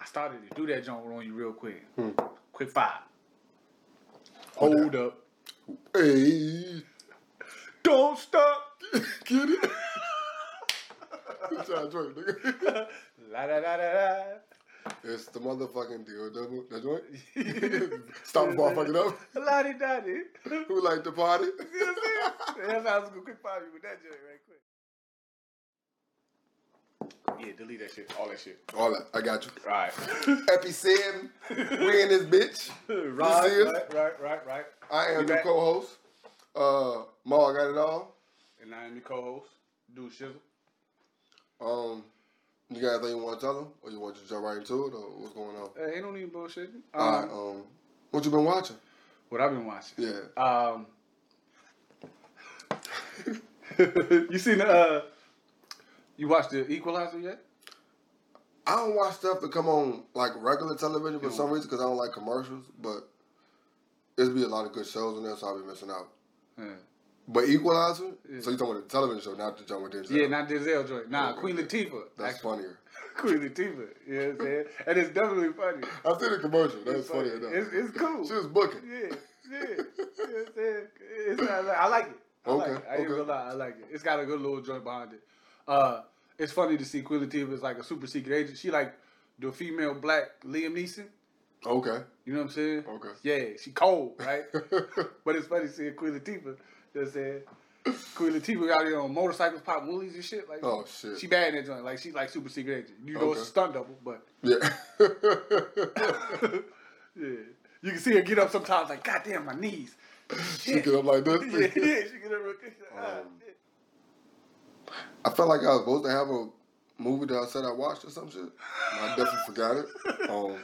I started to do that joint on you real quick. Hmm. Quick five. Hold up. Hey, Don't stop. get it? Try to drink, nigga. La da da da da. It's the motherfucking deal. That, that joint? Stop before I fuck it up. La di da di. Who like to party? See what I'm saying? That's how I was gonna quick five you with that joint right quick. Yeah, delete that shit. All that shit. All that. I got you. Right. Epi 7. We in this bitch. right, right, right, right, right. I am your co-host. Uh, Ma got it all. And I am your co-host, Dude Shizzle. Um, you got anything you want to tell them, or you want to jump right into it, or what's going on? Hey, ain't no need bullshitting. Um, All right. Um, what you been watching? what I've been watching. Yeah. Um, you seen the, uh, you watched the Equalizer yet? I don't watch stuff that come on like regular television for some reason because I don't like commercials. But there's be a lot of good shows in there, so I'll be missing out. Yeah. But Equalizer, Yeah. so you talking about the television show, not the John with Denzel? Yeah, not Denzel joint. Nah, Okay. Queen Latifah. That's Actually, funnier. Queen Latifah. You know what I'm saying? And it's definitely funny. I see the commercial. That's funny funny. enough. It's- it's cool. She was booking. Yeah, yeah. You know what I'm saying? It's, I, like, I like it. I like Okay, it. I ain't gonna lie, I like it. It's got a good little joint behind it. Uh, it's funny to see Queen Latifah is like a super secret agent. She like the female black Liam Neeson. Okay. You know what I'm saying? Okay. Yeah, she cold, right? but it's funny seeing Queen Latifah. You know what I'm saying? Queen Latifah out here on motorcycles, pop woolies and shit. Like, Oh, shit. She bad in that joint. Like, she like super secret agent. You know, it's a Okay. stunt double, but yeah. yeah. You can see her get up sometimes, like, God damn, my knees. she get up like this. yeah, yeah, she get up real quick. Like, ah, Um, shit. I felt like I was supposed to have a movie that I said I watched or some shit. I definitely forgot it. Um,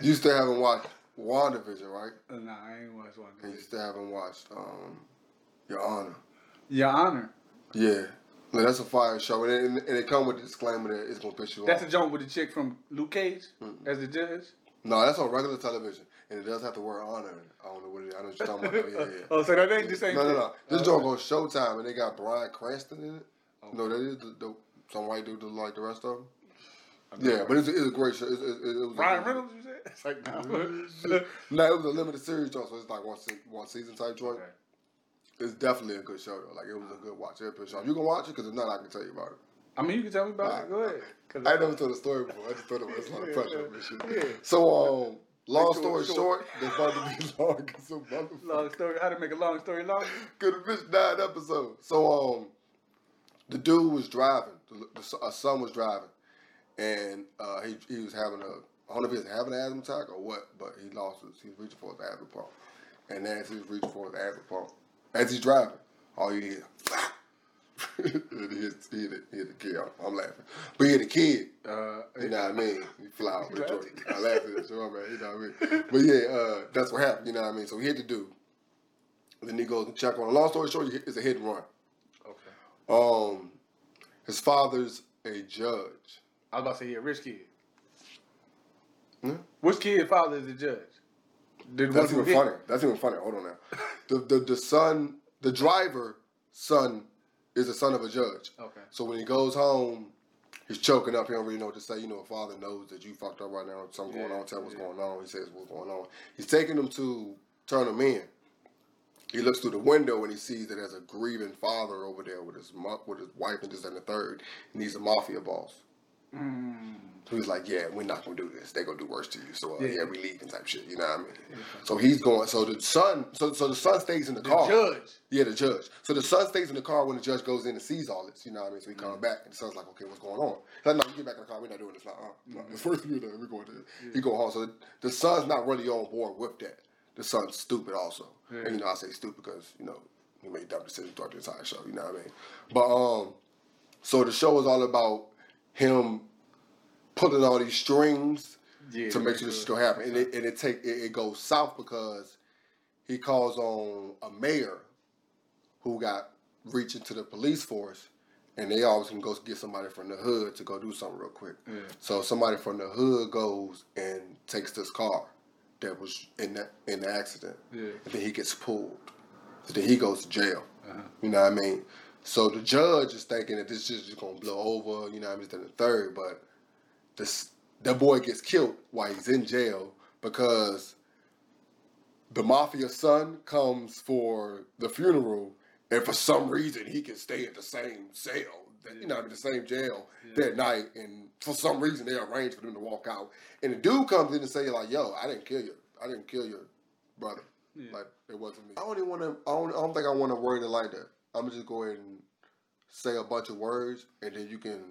you still haven't watched WandaVision, right? Uh, Nah, I ain't watched one. And you still haven't watched um, Your Honor. Your Honor. Yeah. No, that's a fire show, and it, and it come with the disclaimer that it's gonna piss you off. That's a joint with the chick from Luke Cage Mm-hmm. as the judge. no, that's on regular television, and it does have the word honor. I don't know what it is. I know what you're talking about. Oh, yeah, yeah. Oh, so that ain't the same No, no, no. This Oh, joint goes Showtime, and they got Bryan Cranston in it. Oh. No, that is the, the some white dude that like the rest of them. Yeah, but it's, it's a great show. It's, it, it, it was Ryan Reynolds, you said? It's like, nah. no, it was a limited series joint, so it's like one se- one season type joint. Okay. It's definitely a good show though. Like it was a good watch. It's a show. You can watch it because if not, I can tell you about it. I mean, you can tell me about it. Go ahead. I ain't never told the story before. I just thought it was a lot of pressure on. Yeah. So, um, long story short, they're about to be long. Long story. How to make a long story long? Cause the bitch died episode. So um, the dude was driving. The, the, son- a son was driving, and uh, he he was having a. I don't know if he was having an asthma attack or what, but he lost his. He was reaching for his asthma pump, and as he was reaching for his asthma pump, as he's driving, all you hear. and he hit, he hit, he hit the kid. I'm laughing, but he hit the kid. Uh, You know what I mean? You fly out with I laughed at that man. You know what I mean? But yeah, uh, that's what happened. You know what I mean? So he hit the dude. Then he goes and check on. Long story short, it's a hit and run. Um, his father's a judge. I was about to say, yeah, rich kid. Hmm? Which kid father is the judge? Did That's even funny. That's even funny. Hold on now. The the the son, the driver son, is the son of a judge. Okay. So when he goes home, he's choking up. He don't really know what to say. You know, a father knows that you fucked up right now. Something going Yeah, on. Tell what's yeah. going on. He says what's going on. He's taking him to turn him in. He looks through the window and he sees that there's a grieving father over there with his mo- with his wife and this and the third. And he's a mafia boss. Mm. So he's like, yeah, we're not gonna do this. They're gonna do worse to you. So uh, Yeah. yeah. we leaving type shit. You know what I mean? So he's going. So the son. So so the son stays in the, The car. judge. Yeah, the judge. So the son stays in the car when the judge goes in and sees all this. You know what I mean? So he comes Mm-hmm. back and the son's like, okay, what's going on? He's like, no, you get back in the car. We're not doing this. Like, uh, no, Mm-hmm. the first thing we're going to. He go home. So the, the son's not really on board with that. The son's stupid also. Yeah. And you know, I say stupid because you know he made dumb decisions throughout the entire show. You know what I mean? But um, so the show is all about him pulling all these strings Yeah. to make sure this don't happen. And it, and it take it, it goes south because he calls on a mayor who got reaching to the police force, and they always can go get somebody from the hood to go do something real quick. Yeah. So somebody from the hood goes and takes this car that was in that in the accident, Yeah. and then he gets pulled. So then he goes to jail. Uh-huh. You know what I mean? So the judge is thinking that this is just gonna blow over. You know what I mean? Then the third, but this that boy gets killed while he's in jail because the mafia son comes for the funeral, and for some reason he can stay at the same cell, you know, in the same jail that night, and for some reason they arranged for them to walk out, and the dude comes in and say like, "Yo, I didn't kill you. I didn't kill your brother. Yeah. Like it wasn't me." I don't even want to. I don't, I don't think I want to word it like that. I'm just gonna just go ahead and say a bunch of words, and then you can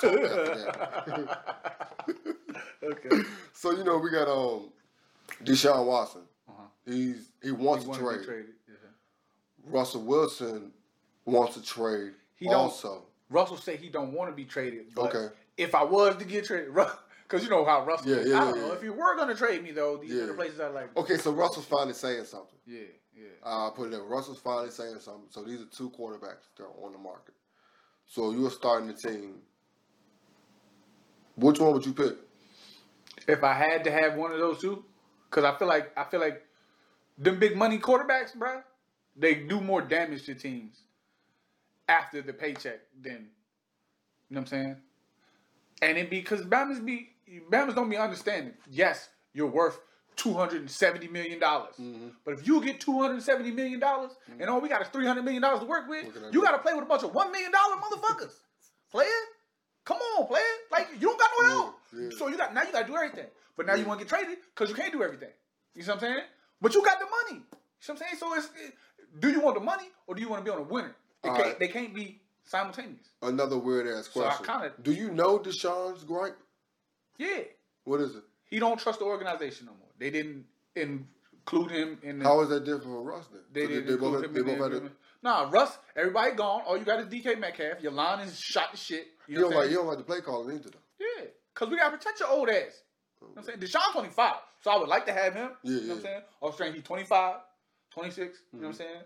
talk after that. okay. So you know we got um Deshaun Watson. Uh-huh. He's he wants He to trade. Yeah. Russell Wilson wants to trade. He don't- also. Russell said he don't want to be traded. But Okay. If I was to get traded, because you know how Russell. Yeah, is. yeah, I don't yeah, know yeah. if you were gonna trade me though. These Yeah. are the places I like. Okay, so Russell's finally saying something. Yeah, yeah. I'll put it in. Russell's finally saying something. So these are two quarterbacks that are on the market. So you're starting the team. Which one would you pick? If I had to have one of those two, because I feel like I feel like them big money quarterbacks, bruh, they do more damage to teams after the paycheck then. you know what I'm saying. And it because Bama's be Bama's don't be understanding. Yes, you're worth two hundred and seventy million dollars, Mm-hmm. but if you get two hundred and seventy million dollars and all we got is three hundred million dollars to work with, you got to play with a bunch of one million dollar motherfuckers. Player, come on, player. Like you don't got no help. Yeah, yeah. So you got now you got to do everything. But now you want to get traded because you can't do everything. You see what I'm saying? But you got the money. You see what I'm saying? So it's it, do you want the money or do you want to be on a winner? They can't right. they can't be simultaneous. Another weird ass So I question. kinda- Do you know Deshaun's gripe? Yeah. What is it? He don't trust the organization no more. They didn't include him in the How is that different from Russ then? They So didn't they include both, him they in both had. Nah, Russ, everybody gone. All you got is DK Metcalf. Your line is shot to shit. You you know don't what like you don't like the play calling either though. Yeah. Because we got to protect your old ass. You know what I'm saying? Deshaun's 25. So I would like to have him. Yeah, you know what I'm saying? Off strength, he's 25, 26. You know what I'm mm-hmm. saying?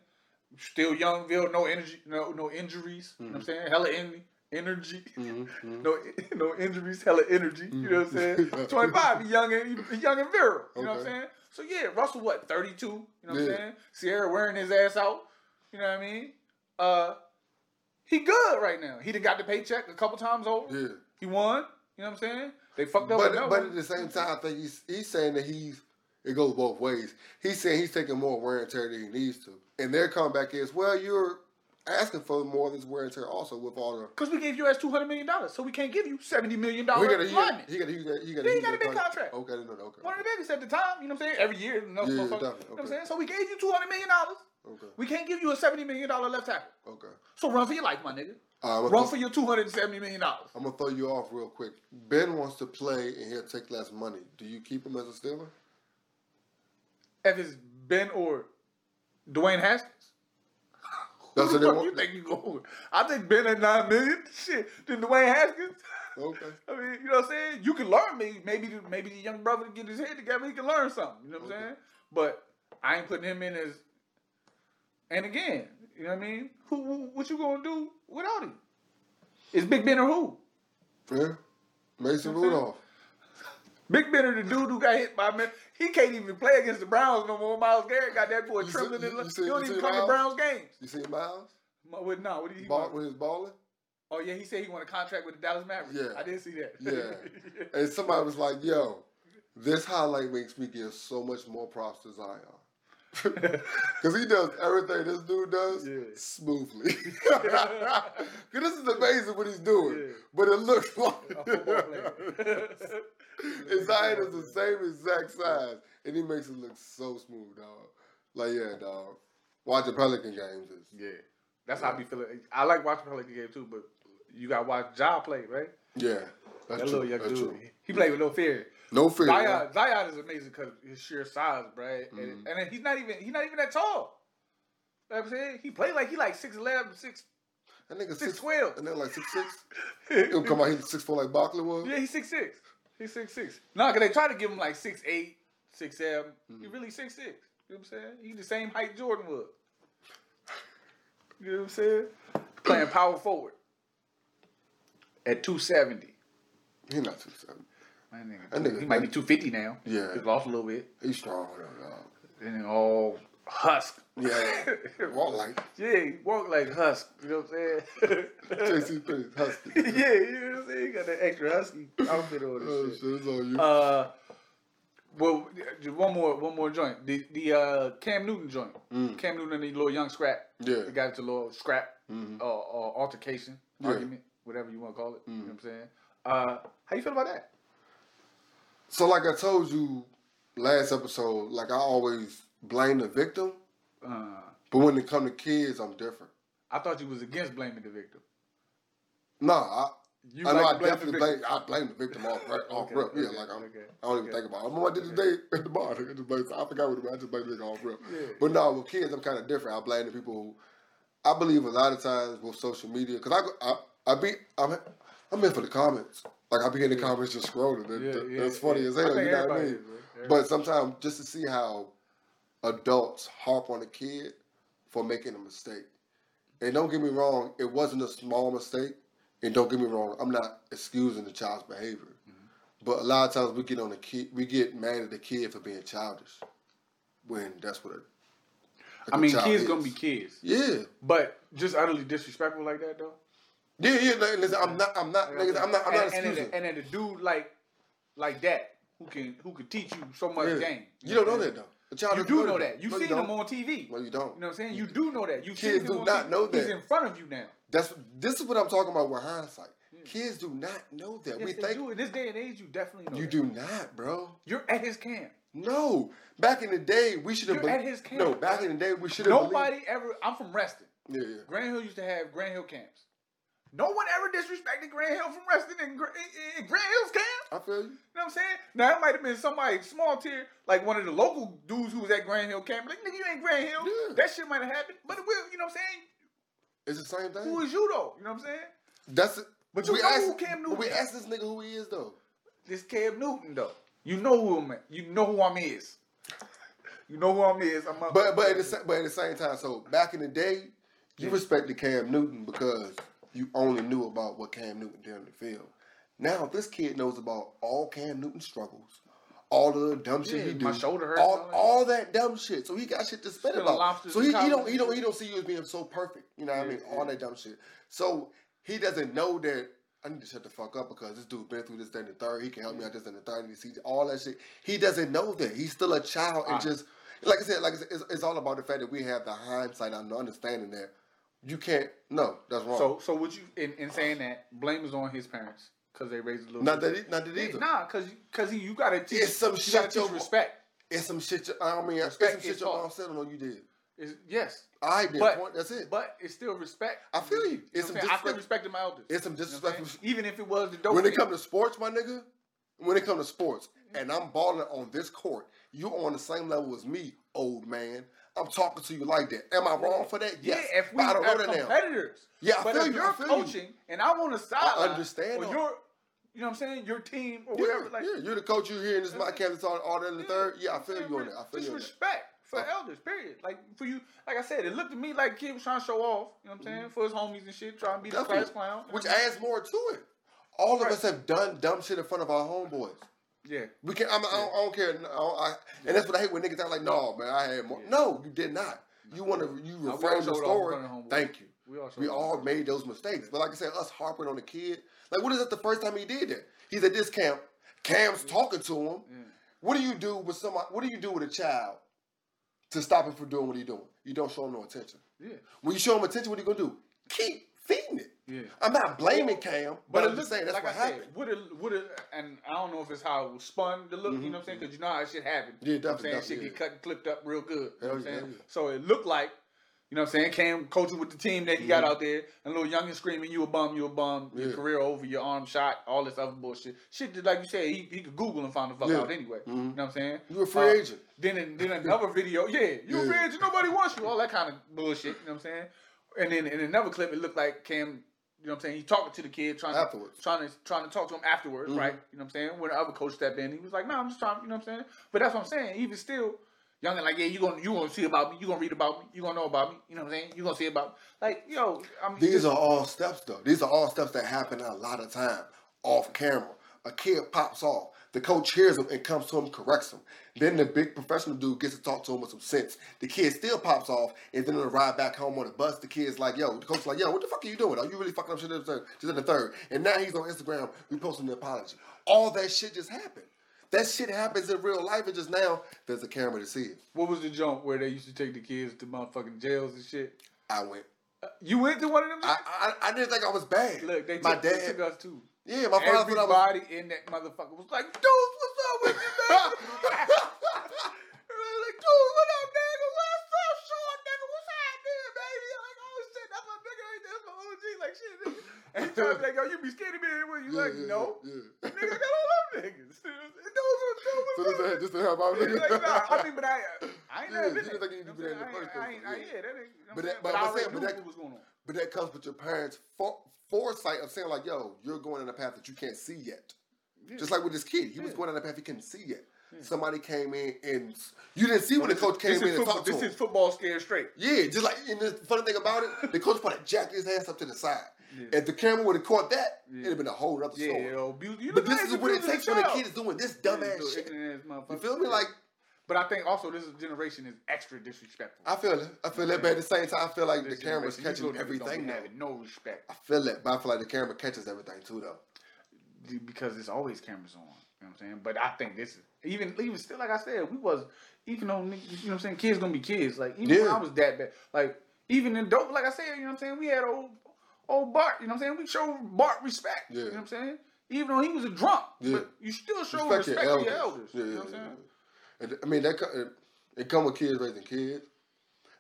Still young, youngville, no energy, no no injuries. You know what I'm saying? Hella en- energy. Mm-hmm. no no injuries, hella energy. You know what I'm saying? 25, young and young and virile. You know what I'm saying? So yeah, Russell what, 32? You know what I'm saying? Sierra wearing his ass out. You know what I mean? Uh he good right now. He done got the paycheck a couple times over. Yeah. He won. You know what I'm saying? They fucked up. But but at the same time, I think he's he's saying that he's it goes both ways. He's saying he's taking more wear and tear than he needs to, and their comeback is, well, you're asking for more this wear and tear also with all the. Because we gave you as two hundred million dollars, so we can't give you seventy million dollars. he got lineman. he got he got he got a big contract. Okay, no, no, okay, One of the biggest at the time. You know what I'm saying? Every year, no, Yeah, motherfucker. definitely, You know what I'm saying? So we gave you two hundred million dollars. okay, We can't give you a seventy million dollar left tackle. okay. So run for your life, my nigga. Uh, Run gonna, for your two hundred and seventy million dollars. I'm gonna throw you off real quick. Ben wants to play and he'll take less money. Do you keep him as a Steeler? If it's Ben or Dwayne Haskins. That's Who what the fuck you think you going? I think Ben at nine million. Shit, then Dwayne Haskins. Okay. I mean, you know what I'm saying? You can learn maybe maybe maybe the young brother can get his head together, he can learn something. You know what I'm saying? But I ain't putting him in as and again, you know what I mean? Who, who what you gonna do without him? Is Big Ben or who? Yeah. Mason Okay. Rudolph. Big Ben or the dude who got hit by man. He can't even play against the Browns no more. Myles Garrett got that boy You trembling. in you the- see- he don't even come to Browns games. You see Myles? No, what did he Ball, when he's balling? Oh yeah, he said he want a contract with the Dallas Mavericks. Yeah. I did see that. Yeah. And somebody was like, yo, this highlight makes me give so much more props to Zion. Because he does everything this dude does Yeah. smoothly. Because this is amazing what he's doing. Yeah. But it looks like. A football player. and Zion is the same exact size. And he makes it look so smooth, dog. Like, yeah, dog. Watching Pelican games is. Yeah, that's how I be feeling. I like watching Pelican game too, but you got to watch Ja play, right? Yeah. That's That true. little young That's dude, true. he played with no fear. No fear. Zion, Zion is amazing because his sheer size, right? Mm-hmm. And, he's not even he's not even that tall. You know what I'm saying he played like he like 6'11", 6 That nigga six six twelve. And then like six six. He'll come out here six four like Barkley was. Yeah, he's six six. He's six six. No, cause they try to give him like six eight, six seven. He Mm-hmm. really six six. You know what I'm saying? He the same height Jordan was. You know what I'm saying? Playing power forward at two seventy. He's not two seven. That nigga, That nigga- he might be two fifty now. Yeah. he's lost a little bit. He's strong though, dog. And all husk. Yeah. Walk like Yeah, he walk like husk. You know what I'm saying? JC husky. yeah, you know what I'm saying? He got that extra husky outfit on Oh shit, it's on you. Uh, well, just one more, one more joint. The the uh, Cam Newton joint. Mm. Cam Newton and the little young scrap. Yeah. They got into a little scrap Mhm. uh, uh, altercation, Yeah. argument, whatever you want to call it. You know Mm. what I'm saying? Uh, how you feel about that? So like I told you last episode, like I always blame the victim, Uh, but when it come to kids, I'm different. I thought you was against blaming the victim. No, I You I know I blame definitely the blame victim. I blame the victim off right, off Okay, rip. Yeah, okay, like I'm, okay, I don't even think about it. I remember I did today at the bar. I just blame, I forgot what it was. I just blame the nigga off rip. Yeah. But no, with kids, I'm kind of different. I blame the people who. I believe a lot of times with social media because I, I I be I'm I'm in for the comments. Like I be in the comments just scrolling. It- Yeah, That's funny as hell. You know what I mean? is, man. Everybody. But sometimes just to see how adults harp on a kid for making a mistake. And don't get me wrong, it wasn't a small mistake. And don't get me wrong, I'm not excusing the child's behavior. Mm-hmm. But a lot of times we get on the kid, we get mad at the kid for being childish, when that's what. I mean, kids is. gonna be kids, Yeah, but just utterly disrespectful like that though. Yeah, yeah. no, Listen, I'm not, I'm not, niggas, I'm not, I'm not and, and, excusing. then- and then a dude like like that who can who can teach you so much Yeah. game. You don't know that though. A child You do know that. You've No, seen don't. him on TV. No, you don't. You know what I'm saying? You do know that. You Kids do not know that. He's in front of you now. That's this is what I'm talking about with hindsight. Kids do not know that. Yes, we think do. In this day and age, you definitely know. you that. do not, bro. You're at his camp. No, back in the day, we should have. You're at his camp. No, back in the day, we should have. Nobody ever. I'm from Reston. Yeah, yeah. Grant Hill used to have Grant Hill camps. No one ever disrespected Grant Hill from Reston in, in, in Grant Hill's camp. I feel you. You know what I'm saying? Now it might have been somebody small tier, like one of the local dudes who was at Grant Hill camp. Like, nigga, you ain't Grant Hill. Yeah. That shit might have happened, but it will. You know what I'm saying? It's the same thing. Who is you though? You know what I'm saying? That's it. But you we know asked, who Cam but We Newton asked this nigga who he is though. This Cam Newton though. You know who I'm. At. You know who I'm is. You know who I'm is. I'm up. But but at the but at the same time, so back in the day, you respected Cam Newton because you only knew about what Cam Newton did in the field. Now this kid knows about all Cam Newton struggles, all the dumb shit Yeah, he do, my shoulder hurts, all, all that. all that dumb shit. So he got shit to spit about. So he, he don't he don't he don't see you as being so perfect. You know what I Yeah, mean? All that dumb shit. So he doesn't know that. I need to shut the fuck up because this dude been through this, and the third. He can help me out this and the third. He sees all that shit. He doesn't know that. He's still a child and just like I said, like I said, it's, it's all about the fact that we have the hindsight and the understanding that you can't. No, that's wrong. So so would you in, in saying that blame is on his parents because they raised a little. not that, he, not that either. Nah, cause cause he, you gotta teach. It's some you shit your- respect. It's some shit. You, I mean, it's Respect some shit your mom said on you did. It's, yes, I did. but point. That's it. But it's still respect. I feel you. You know It's some I'm? I still disrespect- respected my elders. It's some You know what I'm disrespectful. saying? Even if it was the dope. when it comes to sports, my nigga, when it comes to sports, and I'm balling on this court, you're on the same level as me, old man. I'm talking to you like that. Am I wrong for that? Yeah, Yes. if we But I don't are know that now. competitors. Yeah, I but feel if you, you're I feel you. coaching and I want to the sideline, understand or that. your, you know what I'm saying, your team or Yeah, whatever. Like, yeah, you're the coach. You're here in this my captain all, all that in the Yeah, third. Yeah, I feel you on that. I feel you on respect for Uh, elders. Period. Like for you, like I said, it looked to me like kid was trying to show off. You know what I'm saying? For his homies and shit, trying to be the class clown. you Which know adds more to it. All of us have done dumb shit in front of our homeboys. Saying? We can. I'm, I, don't, I don't care. I don't- I, and that's what I hate when niggas act like, "No, man, I had more." Yeah. No, you did not. You want to. You reframe the showed off in story. front of homeboys. Thank you. We all. We all made those mistakes. But like I said, us harping on the kid. Like, what is that the first time he did that? He's at this camp. Cam's talking to him. Yeah. What do you do with somebody? What do you do with a child to stop him from doing what he's doing? You don't show him no attention. Yeah. When you show him attention, what are you gonna do? Keep feeding it. Yeah. I'm not blaming Cam, but, But I'm just saying that's like what I said, happened. would it, would it, and I don't know if it's how it was spun to look. You know what I'm saying? Because you know how that shit happened. Yeah, You know what I'm definitely, saying shit definitely, get cut and clipped up real good. You know what I'm yeah, saying? yeah. So it looked like, you know what I'm saying? Cam coaching with the team that he got Mhm. out there, and little youngin screaming, "You a bum, you a bum, your career over, your arm shot, all this other bullshit." Shit that, like you said, he, he could Google and find the fuck Yeah. out anyway. You Mhm. know what I'm saying? You a free Uh, agent. Then in, then another video, yeah, you a Yeah. free agent, nobody wants you, all that kind of bullshit. You know what I'm saying? And then in another clip, it looked like Cam. You know what I'm saying? He talking to the kid, trying Afterwards. to trying to trying to talk to him afterwards, Mhm. right? You know what I'm saying? When the other coach stepped in, he was like, "No, I'm just trying." You know what I'm saying? But that's what I'm saying. Even still, young and like, yeah, you gonna you gonna see about me, you gonna read about me, you gonna know about me. You know what I'm saying? You gonna see about like, yo, I mean, These just- are all steps, though. These are all steps that happen a lot of time off camera. A kid pops off. The coach hears him and comes to him, corrects him. Then the big professional dude gets to talk to him with some sense. The kid still pops off, and then on the ride back home on the bus, the kid's like, "Yo," the coach's like, "Yo, what the fuck are you doing? Are you really fucking up shit in the third? Just in the third? And now he's on Instagram reposting the apology. All that shit just happened. That shit happens in real life, and just now there's a camera to see it. What was the jump where they used to take the kids to motherfucking jails and shit? I went. You went to one of them? I, I I didn't think I was bad. Look, they my took, they took us too. Yeah, my father thought I was. Everybody in that motherfucker was like, dude, what's up with you, man? like, dude, what up, nigga? What's up, short nigga? What's happening, baby? I'm like, oh shit, that's my nigga. That's my OG. Like, shit, nigga. And he tried to like, yo, you be scared of me with you? Yeah, like, yeah, no. yeah. Nigga, I got all them niggas. Those were, those So were this ain't just to help out. He's like, nah, I mean, but I, I ain't Yeah, never you been didn't there. think you need to be there in the first? I I place, yeah. yeah, that ain't, But that- but saying? I'm saying, but that- what was going on. But that comes with your parents' for, foresight of saying like, "Yo, you're going in a path that you can't see yet." Just like with this kid, he was going on a path he couldn't see yet. Somebody came in and you didn't see when the coach came in and football, talked to This him. is football scared straight. Yeah, just like and the funny thing about it, the coach probably jacked his ass up to the side. Yeah. If the camera would have caught that, Yeah. it'd have been a whole other Yeah, story. yo. You But this is what it takes when a kid is doing this Yeah, dumbass shit. ignorant ass motherfucker. You feel me? Like but I think also this generation is extra disrespectful. I feel it. I feel it, but at the same time, I feel like This the camera's catching little niggas don't everything now. no respect I feel it, but I feel like the camera catches everything too, though. because there's always cameras on. You know what I'm saying? But I think this is even even still like I said, we was even though you know what I'm saying, kids gonna be kids. Like even when Yeah. I was that bad, like even in dope, like I said, you know what I'm saying, we had old old Bart. You know what I'm saying? We showed Bart respect. You know what I'm saying? Even though he was a drunk, Yeah. but you still show respect, for your elders. Yeah, you know what I'm saying? I mean, that it, it come with kids raising kids.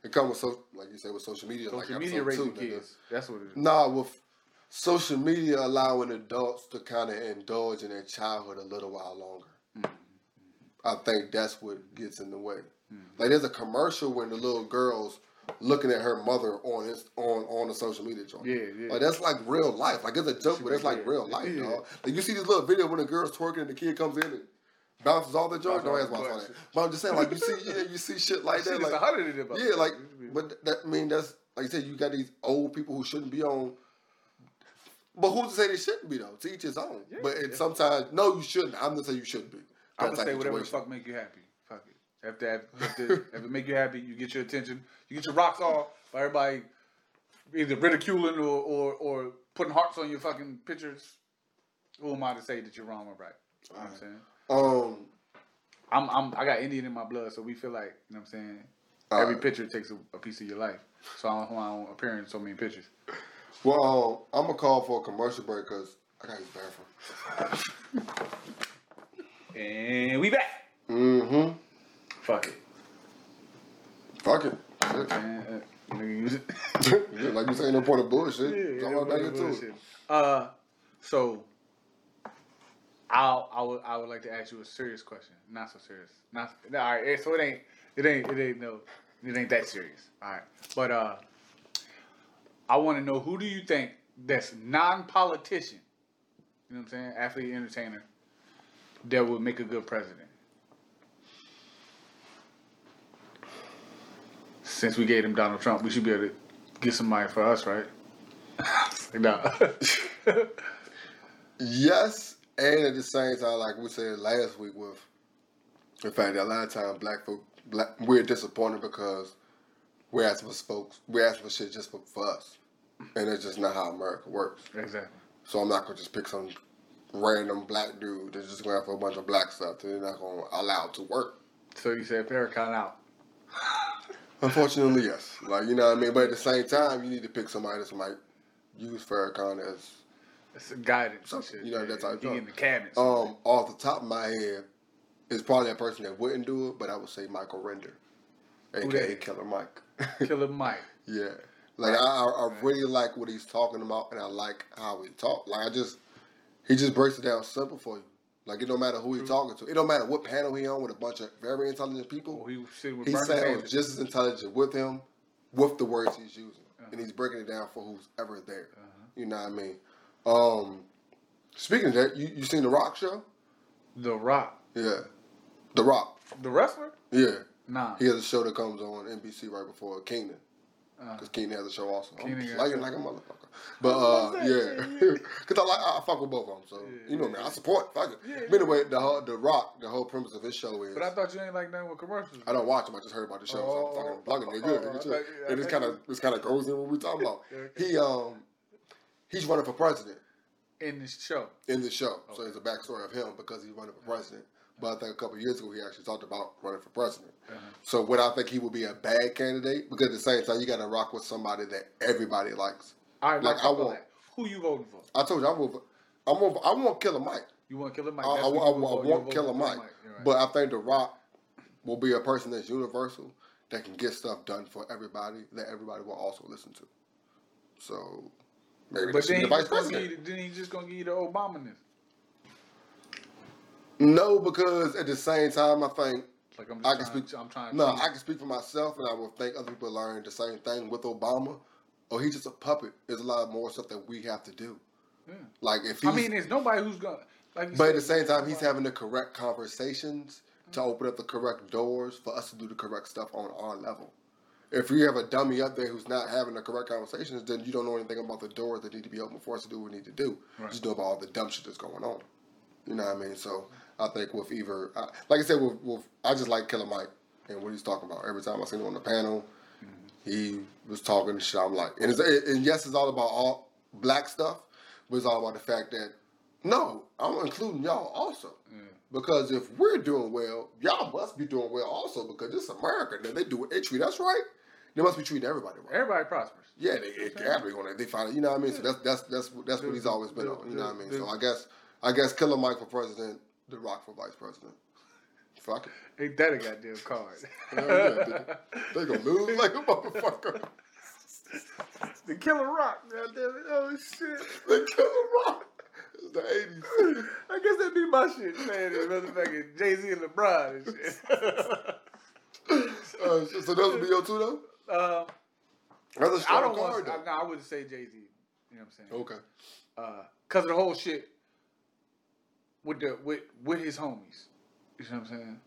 It come with so like you said with social media. Social like media raising nigga. kids. That's what it is. Nah, with social media allowing adults to kind of indulge in their childhood a little while longer. Mm-hmm. I think that's what gets in the way. Like there's a commercial when the little girls looking at her mother on his, on on the social media joint. Yeah, yeah. Like that's like real life. Like it's a joke, but it's like real life, Yeah. dog. Like you see this little video when the girl's twerking and the kid comes in and bounces all the joint. Bounces Don't all ask why I saw that. But I'm just saying, like you see, yeah, you see shit like that. that. is a Like hundred of them. yeah, like, but that I mean that's like you said, you got these old people who shouldn't be on. But who's to say they shouldn't be though? To each his own. Yeah. But it, sometimes, no, you shouldn't. I'm gonna say you shouldn't be. I'm gonna say whatever the fuck make you happy. Fuck it. If that, if, the, if it make you happy, you get your attention. You get your rocks off by everybody either ridiculing or, or or putting hearts on your fucking pictures. Who am I to say that you're wrong or right? You know what I'm saying? Um, I'm, I'm I got Indian in my blood, so we feel like you know what I'm saying. All Every picture takes a, a piece of your life, so I don't, I don't appear in so many pictures. well, um, I'm gonna call for a commercial break because I got to use the bathroom. And we back. Mm-hmm. Fuck it. Fuck it. Man, uh, use it. Like you say, no point of bullshit. Yeah, yeah, bullshit, Uh, so I'll I would I would like to ask you a serious question. Not so serious. Not all right. So it ain't it ain't it ain't no it ain't that serious. All right. But uh, I want to know who do you think that's non-politician. You know what I'm saying? Athlete, entertainer. That would make a good president. Since we gave him Donald Trump, we should be able to get somebody for us, right? no. Yes, and at the same time, like we said last week, with in fact, a lot of times black folk, black, we're disappointed because we're asking for folks, we're asking for shit just for, for us, and it's just not how America works. exactly. So I'm not gonna just pick some random black dude that's just going after a bunch of black stuff that they're not gonna allow to work. So you said Farrakhan out. Unfortunately, yes. Like you know what I mean, but at the same time, you need to pick somebody that's might use Farrakhan as It's a guidance. Something, shit. you know, that's how it he goes. in the cabinet. Um, off the top of my head, it's probably a person that wouldn't do it, but I would say Michael Render, aka that? Killer Mike. Killer Mike. yeah, like I, I, really like what he's talking about, and I like how he talk. Like I just, he just breaks it down simple for you. Like it don't matter who he's talking to, it don't matter what panel he on with a bunch of very intelligent people. Oh, he was sitting with He sounds just as intelligent with him, with the words he's using, Uh-huh. and he's breaking it down for who's ever there. You know what I mean? Um, speaking of that, you you seen the Rock show? the Rock. Yeah, The Rock. The wrestler? Yeah, Nah. he has a show that comes on NBC right before Kingdom. because Kenan has a show also. Kenan got a playing show. like a motherfucker. But uh, yeah, because I like I fuck with both of them. So Yeah, you know me, yeah. I support. Fuck it. Yeah, but anyway, the whole, the Rock, the whole premise of his show is. But I thought you ain't like nothing with commercials. I don't watch them. I just heard about the show, so Oh, I'm fucking plugging. They're good. oh, nigga, I too. thought- I and it's kind of it's kind of goes in what we talking about. Okay. He um he's running for president in this show. in the show, so Okay. it's a backstory of him because he's running for president. But I think a couple of years ago he actually talked about running for president. Uh-huh. So would I think he would be a bad candidate? Because at the same time, you got to rock with somebody that everybody likes. All right, Like, I want- Who you voting for? I told you I'm over. I'm over. I want Killer Mike. You want Killer Mike? I, I, I- I want Killer Mike, You're right. but I think The Rock will be a person that's universal that can get stuff done for everybody that everybody will also listen to. So maybe But then the vice just gonna give president. you, then he just gonna give you the Obama-ness. No, because at the same time, I think Like I'm I can speak. I'm trying. No, to I can speak for myself, and I will think other people learn the same thing with Obama. Oh, he's just a puppet. There's a lot more stuff that we have to do. Yeah. Like if he's, I mean, there's nobody who's gonna. Like but at the same time, he's having the correct conversations to open up the correct doors for us to do the correct stuff on our level. If you have a dummy up there who's not having the correct conversations, then you don't know anything about the doors that need to be open for us to do what we need to do. Right. Just know about all the dumb shit that's going on. You know what I mean? So I think with either, I, like I said, with, with I just like Killer Mike and what he's talking about. Every time I see him on the panel, mm-hmm. he was talking shit. I'm like, and, it's, and yes, it's all about all black stuff, but it's all about the fact that no, I'm including y'all also. Yeah. Because if we're doing well, y'all must be doing well also because it's America. Then they do it, treat us right. They must be treating everybody right. Everybody prospers. Yeah, they it gotta gonna they find it. You know what I mean? So that's that's that's that's what he's always been on. You know what I mean? So I guess I guess Killer Mike for president, The Rock for vice president. Fuck it. Ain't that a goddamn card? Yeah, they gonna lose like a motherfucker. the Killer Rock, goddamn it! Oh shit! The Killer Rock. It's the eighties. I guess that'd be my shit, man. The motherfucking Jay Z and LeBron and shit. Uh, so, so those would be your two though. A I don't want. I, no, I wouldn't say Jay Z. You know what I'm saying? Okay. Uh, Cause of the whole shit with the with with his homies. You know what I'm saying?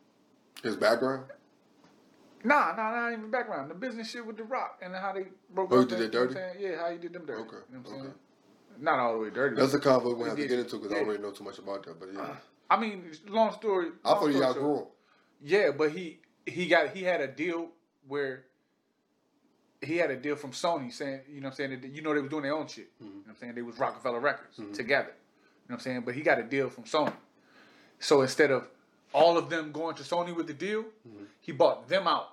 His background. Nah, nah, not even background. The business shit with the Rock and how they broke Oh, he up. did that you know dirty? Yeah, how he did them dirty. Okay, You know what I'm okay. saying? Not all the way dirty. That's a convo we have to get into because I already know too much about that. But yeah, I mean, long story. I thought he outgrew him. Yeah, but he he got he had a deal where he had a deal from Sony saying, you know what I'm saying, that, you know they was doing their own shit. You know what I'm saying? They was Roc-A-Fella Records mm-hmm. together. You know what I'm saying? But he got a deal from Sony. So instead of all of them going to Sony with the deal, mm-hmm. he bought them out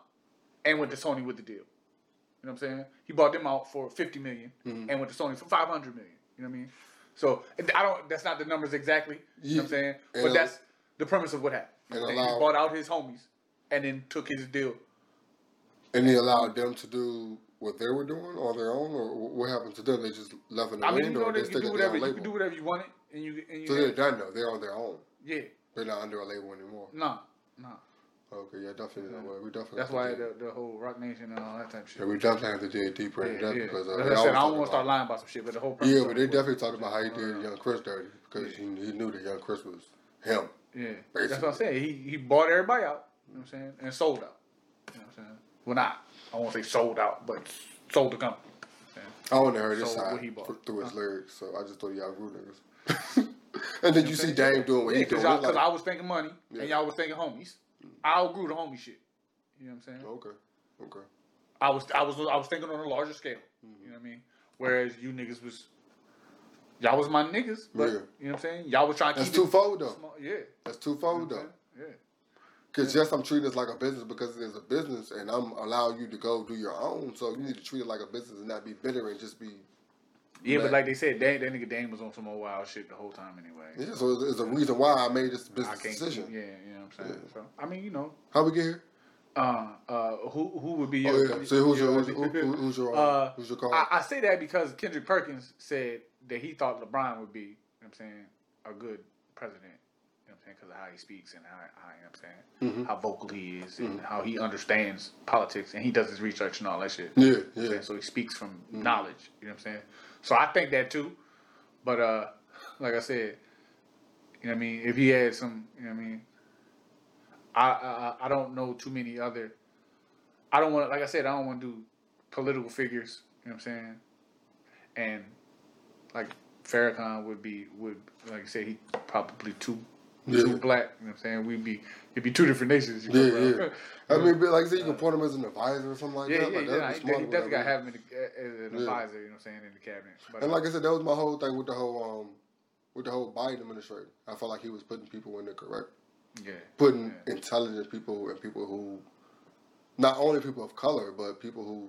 and went to Sony with the deal. You know what I'm saying? He bought them out for 50 million mm-hmm. and went to Sony for 500 million. You know what I mean? So I don't. That's not the numbers exactly. You know what I'm saying? And- But that's the premise of what happened. And what I'm saying? allow- he bought out his homies and then took his deal. And he allowed them to do what they were doing on their own, or what happened to them? They just left in the I mean, wind, you know or they that you still can do whatever you can do whatever you want it, and you and you. So they're done though. They're on their own. yeah, They're not under a label anymore. No, no. Okay, yeah, definitely. way. We definitely. That's why the, the whole Roc Nation and all that type of shit. Yeah, we definitely have to dig deeper into Yeah, that yeah. because uh, Like I said, I don't want to start lying about some shit, but the whole Yeah, but they definitely talked about how he did young Chris dirty because he, he knew that young Chris was him. Yeah, that's what I'm saying. He he bought everybody out. You know what I'm saying, and sold out. You know what I'm saying? Well, not I won't say sold out, but sold the company. I only heard his So, side what he bought? fr- through his lyrics, so I just thought y'all grew niggas. and then you see? Dame doing what yeah, he doing. because like- I was thinking money Yeah. and y'all was thinking homies. I outgrew the homie shit. You know what I'm saying? okay, okay. I was I was I was thinking on a larger scale. Mm-hmm. You know what I mean? Whereas you niggas was y'all was my niggas, but Yeah. you know what I'm saying? Y'all was trying to That's keep it twofold though. small. Yeah. That's twofold You know though. saying? Because yes, I'm treating this like a business because it is a business, and I'm allowing you to go do your own. So you need to treat it like a business and not be bitter and just be. Yeah. Yeah, but like they said, Dame, that nigga Dame was on some old wild shit the whole time anyway. Yeah, so it's, it's a reason why I made this business decision. Yeah, you know what I'm saying? Yeah. So I mean, you know, How we get here? uh uh who who would be Oh your yeah. So who's your your- who's, who, who- who's your Uh, who's your call? I, I say that because Kendrick Perkins said that he thought LeBron would be, you know what I'm saying, a good president. You know what I'm saying? Because of how he speaks and how, how you know what I'm saying, Mm-hmm. how vocal he is and how he understands politics and he does his research and all that shit. yeah, You know what I'm yeah. So he speaks from knowledge. You know what I'm saying? So I think that too. But uh, like I said, you know what I mean. If he had some, you know what I mean. I I, I don't know too many other. I don't want like I said I don't want to do political figures. You know what I'm saying? And like Farrakhan would be would like I said he probably too Yeah. too black. You know what I'm saying? We'd be it'd be two different nations. You Yeah, know, yeah. I mean, but like I said, you can point him as an advisor or something like yeah, that. yeah, like, yeah. that'd nah, be he, he definitely got to have him the, as an Yeah. advisor. You know what I'm saying in the cabinet. But, And uh, like I said, that was my whole thing with the whole um with the whole Biden administration. I felt like he was putting people in the correct, yeah, putting Yeah. intelligent people and people who, not only people of color, but people who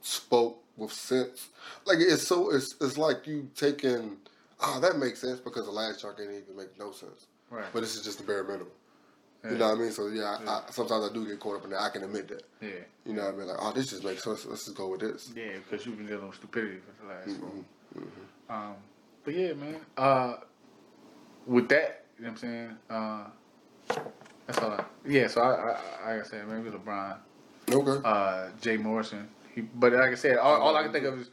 spoke with sense. Like it's so it's it's like you taking ah that makes sense because the last chart didn't even make no sense. Right. But this is just the bare minimum. yeah, You know what I mean? So yeah, I, I, sometimes I do get caught up in that. I can admit that. yeah, You know what I mean? Like oh, this just makes sense. Let's just go with this. yeah, because you've been dealing with stupidity for the last. Mhm, mhm. Um, but yeah, man. Uh, with that, you know what I'm saying. Uh, that's all. I, yeah. So I, I, like I said, maybe LeBron, Okay. uh, Jay Morrison. He, but like I said, all, all I can think of is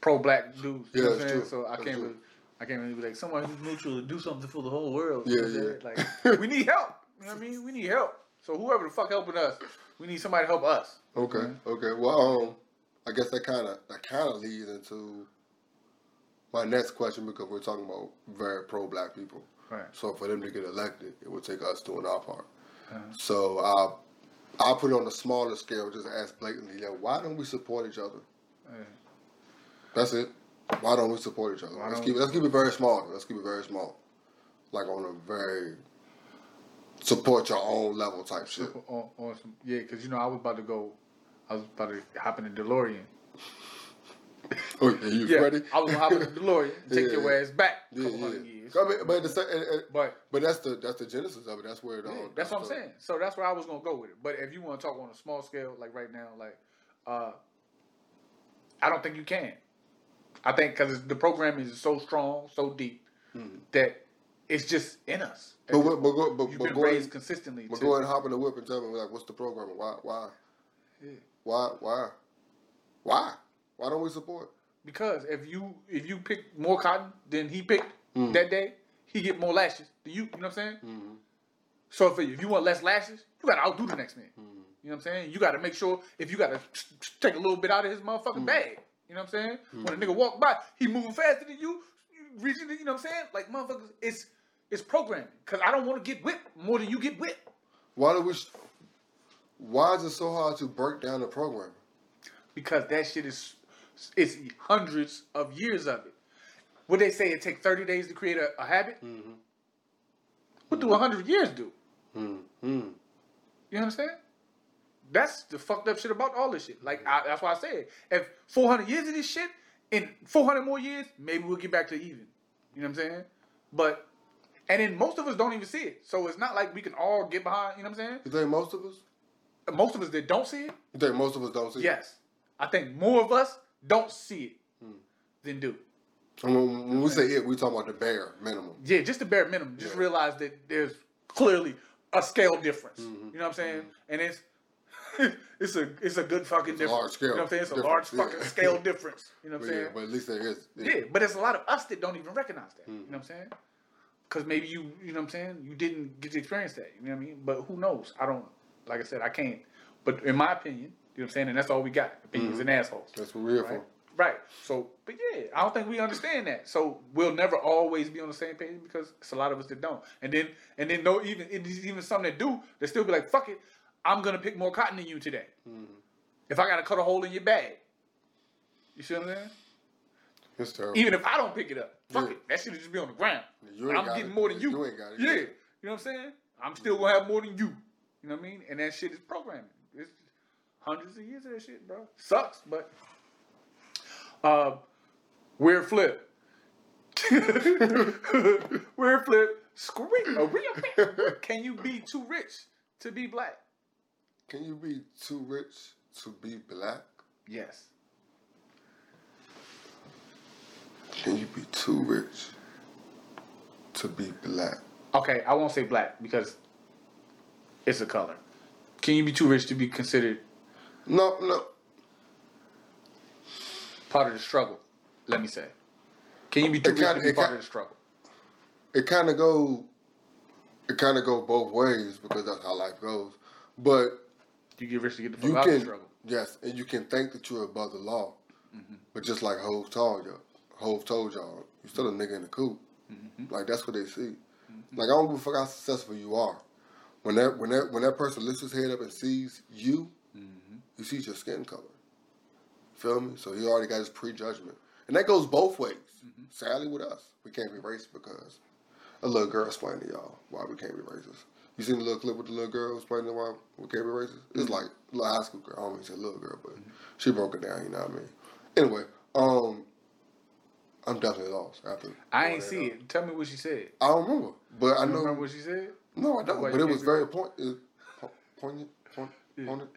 pro-black dudes. You Yeah, know what I'm that's saying? true. So I That's can't true. really, I can't really be like someone who's neutral to do something for the whole world. Yeah, You know what I'm yeah. Like we need help. You know what I mean? We need help. So whoever the fuck helping us, we need somebody to help us. Okay, Mm-hmm. okay. Well, um, I guess that kind of that kind of leads into my next question because we're talking about very pro-black people. Right. So for them to get elected, it would take us doing our part. Uh-huh. So I'll I'll put it on a smaller scale. Just ask blatantly, yeah, why don't we support each other? Yeah. That's it. Why don't we support each other? Let's keep it. Let's keep it very small. Let's keep it very small, like on a very support your own level type shit. On, on some, yeah, because you know I was about to go, I was about to hop in the DeLorean. Oh, yeah, you Yeah, ready? I was gonna hop in the DeLorean, take Yeah, your yeah. ass back a Yeah, couple yeah. hundred years. I mean, but, the, But but that's the that's the genesis of it. That's where it all. yeah, that's what I'm saying. So that's where I was gonna go with it. But if you want to talk on a small scale, like right now, like uh, I don't think you can. I think because the program is so strong, so deep Mhm. that it's just in us. But what- but but, You've but been go raised consistently. but to- go ahead and hop in the whip and tell me like, what's the program? Why why Yeah. why why why why don't we support? Because if you if you pick more cotton than he picked Mm. that day, he get more lashes than you. You know what I'm saying? Mm-hmm. So if, if you want less lashes, you gotta outdo the next man. Mm-hmm. You know what I'm saying? You gotta make sure if you gotta take a little bit out of his Mm. motherfucking bag. You know what I'm saying? When a nigga walk by, he moving faster than you, reaching. You know what I'm saying? Like motherfuckers, it's it's programming. Cause I don't want to get whipped more than you get whipped. Why do we? Why is it so hard to break down the program? Because that shit is it's hundreds of years of it. Would they say it take 30 days to create a, a habit. Mm-hmm. What do 100 years do? Mm-hmm. You understand? That's the fucked up shit about all this shit. Like I, that's why I said, if 400 years of this shit, in 400 more years, maybe we'll get back to even. You know what I'm saying? But and then most of us don't even see it, so it's not like we can all get behind. You know what I'm saying? You think most of us? Most of us that don't see it, You think most of us don't see? it? yes, I think more of us don't see it Hmm. than do. And when, when we say it, we talking about the bare minimum. Yeah, just the bare minimum. Just Yeah. realize that there's clearly a scale difference. Mhm. You know what I'm saying? And it's it's a it's a good fucking It's difference. large scale You know what I'm saying? It's a large fucking yeah. scale difference. You know what I'm yeah, saying? but at least there is. Yeah, but there's a lot of us that don't even recognize that. You Mhm. know what I'm saying? Because maybe you, you know what I'm saying, you didn't get to experience that. You know what I mean? But who knows? I don't. Like I said, I can't. But in my opinion, you know what I'm saying, and that's all we got. Opinions Mhm. and assholes. That's what we're here Right. for. Right. So, but yeah, I don't think we understand that. So we'll never always be on the same page because it's a lot of us that don't. And then, and then no, even it's even some that do, they still be like, "Fuck it, I'm gonna pick more cotton than you today. Mhm. If I gotta cut a hole in your bag." You see what I'm saying? It's terrible. Even if I don't pick it up, fuck Yeah. it, that shit just be on the ground. I'm getting it. more than you. You ain't got it. Yeah, you know what I'm saying? I'm still gonna have more than you. You know what I mean? And that shit is programming. It's hundreds of years of that shit, bro. Sucks, but uh, weird flip. weird flip. Squeak. A real flip. Can you be too rich to be black? Can you be too rich to be black? Yes. Can you be too rich to be black? Okay, I won't say black because it's a color. Can you be too rich to be considered No, no. part of the struggle? Let me say. Can you be too It rich kinda- to be part ki- of the struggle? It kind of go. It kind of go both ways because that's how life goes. But You get rich to get the You fuck out of the can- struggle. Yes, and you can think that you're above the law, Mm-hmm. but just like Hove told y'all, Hove told y'all, you still a nigga in the coop. Mm-hmm. Like that's what they see. Like I don't give a fuck how successful you are. When that when that when that person lifts his head up and sees you, Mm-hmm. he sees your skin color. Feel me? So he already got his prejudgment, and that goes both ways. Mm-hmm. Sadly, with us, we can't be racist because a little girl explained to y'all why we can't be racist. You seen the little clip with the little girl explaining why can't be racist? Mm-hmm. It's like a little high school girl. I don't mean to say little girl, but she broke it down. You know what I mean? Anyway, um, I'm definitely lost after. I ain't see up. it. Tell me what she said. I don't remember, but I know. remember what she said? No, I don't. But it was very point, uh, po- poignant. Point, Yeah. poignant.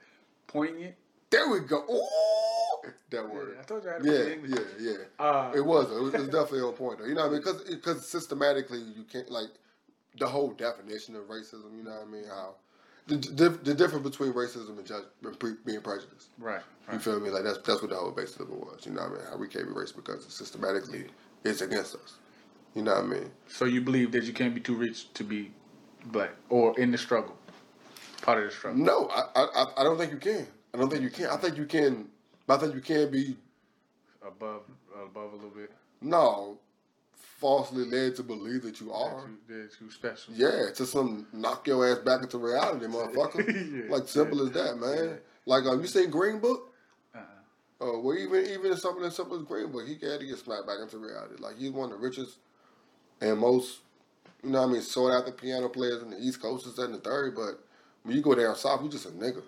Poignant. There we go. Ooh, that Yeah, word. I told you I had to Yeah, it English. yeah, yeah. Uh, It was. It was, it was definitely on point though. You know what I mean? Because because systematically you can't like the whole definition of racism. You know what I mean? How the the, the difference between racism and judge being prejudiced. Right. You feel me? Like that's that's what the whole basis of it was. You know what I mean? How we can't be racist because systematically it's against us. You know what I mean? So you believe that you can't be too rich to be black or in the struggle, part of the struggle. No, I, I I- I don't think you can. I don't think you can. I think you can. I think you can be Above, above a little bit. no falsely led to believe that you are. That you, that you special. Yeah, to some knock your ass back into reality, motherfucker. Yeah. Like simple as that, man. Like um, you say Green Book. Uh-uh. Oh, well, even even something as simple as Green Book, he had to get smacked back into reality. Like he's one of the richest and most, you know, what I mean, sought after piano players in the East Coast is in the third. But when you go down south, you just a nigga.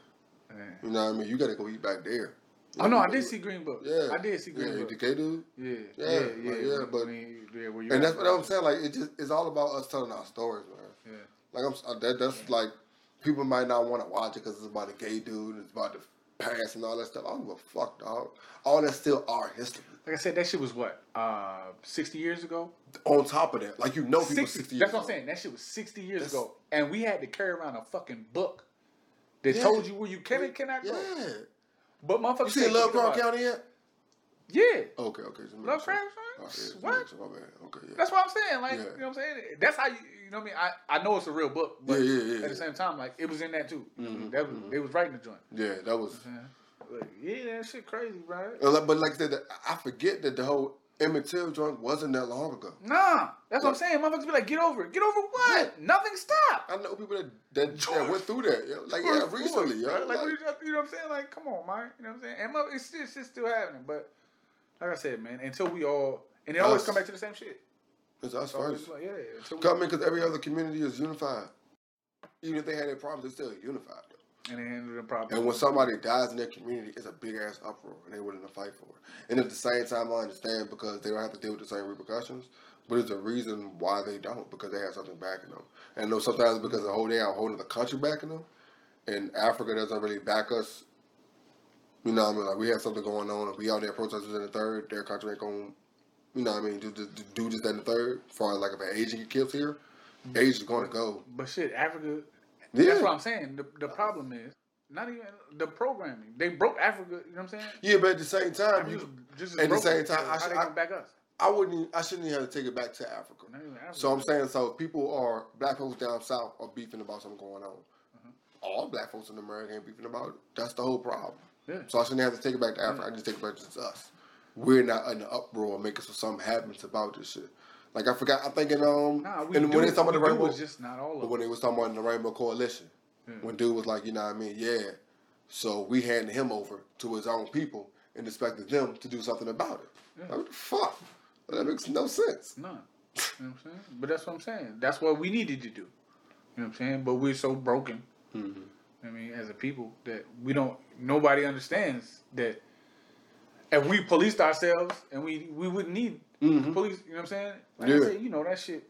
Yeah. You know what I mean? You got to go eat back there. Oh no, I did see Green Book. Yeah, I did see Green yeah, Book. dude. Yeah, Yeah, yeah, yeah, like, yeah, but- when he- yeah, And that's what I'm saying. Like it just it's all about us telling our stories, man. Yeah. Like I'm uh, that that's like people might not want to watch it because it's about a gay dude it's about the past and all that stuff. I don't give a fuck, dog. All that's still our history. Like I said, that shit was what, uh, sixty years ago. On top of that, like you know, people 60, sixty years. that's what I'm old. saying. That shit was sixty years That's- ago, and we had to carry around a fucking book that Yeah. told you where you can and cannot go. Yeah. But motherfuckers, You see can't Love Crown. Country yet? Yeah, Okay, okay. making Love. Crown Oh, County? yeah, What? making sure, my bad. Okay, yeah. that's what I'm saying. Like, Yeah. you know what I'm saying? That's how you, you know what I mean. I, I know it's a real book, but Yeah, yeah, yeah, at the same time, like it was in that too. You know what I mean? Mhm, That was mhm. they was writing the joint. yeah, that was. Yeah, like, yeah that shit crazy, bro. Uh, But like I said, I forget that the whole Emmett Till joint wasn't that long ago. Nah, that's what I'm saying. Motherfuckers be like, get over it. Get over what? Nothing stopped. I know people that that, that went through that. yo. Like yeah, recently, yo. Like, Like, you, know what I'm saying? Like, come on, man. You know what I'm saying? And it's still, it's still happening. But like I said, man, until we all and it always come back to the same shit. it's us It's first. like, yeah, we, Come in because every other community is unified. Even if they had their problems, they're still unified. And they handle the problem. And when somebody dies in their community, it's a big ass uproar, and they're willing to fight for it. And at the same time, I understand because they don't have to deal with the same repercussions, but it's a reason why they don't because they have something backing them. And I know sometimes because the whole day I'm holding the country backing them, and Africa doesn't really back us. You know what I mean? Like we have something going on, and we out there protesters in the third, their country ain't going. You know what I mean? Do, do, do just that in the third. As far as like if an Asian gets killed here, Asian's going to go. But shit, Africa. Yeah. That's what I'm saying. The, the problem is not even the programming. They broke Africa. You know what I'm saying? Yeah, but at the same time, you, just at the same time, so I how should- they I- back us? I wouldn't. Even, I shouldn't even have to take it back to Africa. Africa. So I'm saying, so if people are black folks down south are beefing about something going on. Uh-huh. All black folks in America ain't beefing about it. That's the whole problem. Yeah. So I shouldn't have to take it back to Africa. I just take it back to us. We're not in the uproar making sure something happens about this shit. Like I forgot. I think in um, Nah, we and when they talking about the rainbow, it's just not all but of when it. they was talking about the Rainbow Coalition, Yeah. when dude was like, you know what I mean, yeah. So we handed him over to his own people and expected them to do something about it. Yeah. Like, what the fuck? That makes no sense. None. You know what I'm saying? But that's what I'm saying. That's what we needed to do. You know what I'm saying? But we're so broken. Mm-hmm. I mean, as a people, that we don't. Nobody understands that if we policed ourselves and we we wouldn't need Mhm. police. You know what I'm saying? Like Yeah. I said, you know that shit.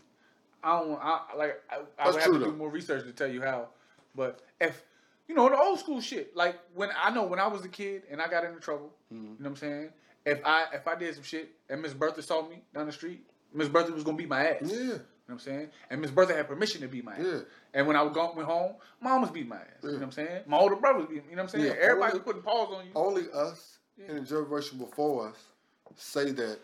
I don't. I like. I, I would have to do more research to tell you how. But if you know the old school shit, like when I know when I was a kid and I got into trouble, Mm-hmm. you know what I'm saying? If I if I did some shit and Miss Bertha saw me down the street, Miss Bertha was gonna beat my ass. Yeah. You know what I'm saying? And Miss Bertha had permission to beat my ass. Yeah. And when I was going went home, mom was beating my ass. You know what I'm saying? My older brothers beat me. You know what I'm saying? Yeah, Everybody only- was putting paws on you. Only us and the generation before us say that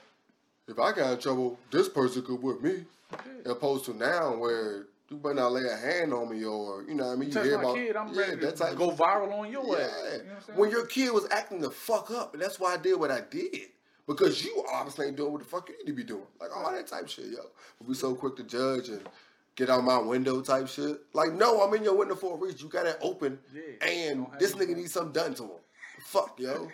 if I got in trouble, this person could whip me. Yeah. Opposed to now where you better not lay a hand on me or you know what I mean. You touch hear my about kid, I'm yeah, ready to that type go viral on your Yeah. ass. You know when your kid was acting the fuck up, and that's why I did what I did. Because you obviously ain't doing what the fuck you need to be doing. Like all that type shit, yo. We so quick to judge and get out my window type shit. Like, no, I'm in your window for a reason. You got it open, Yeah. and this nigga needs something done to him. Fuck, yo.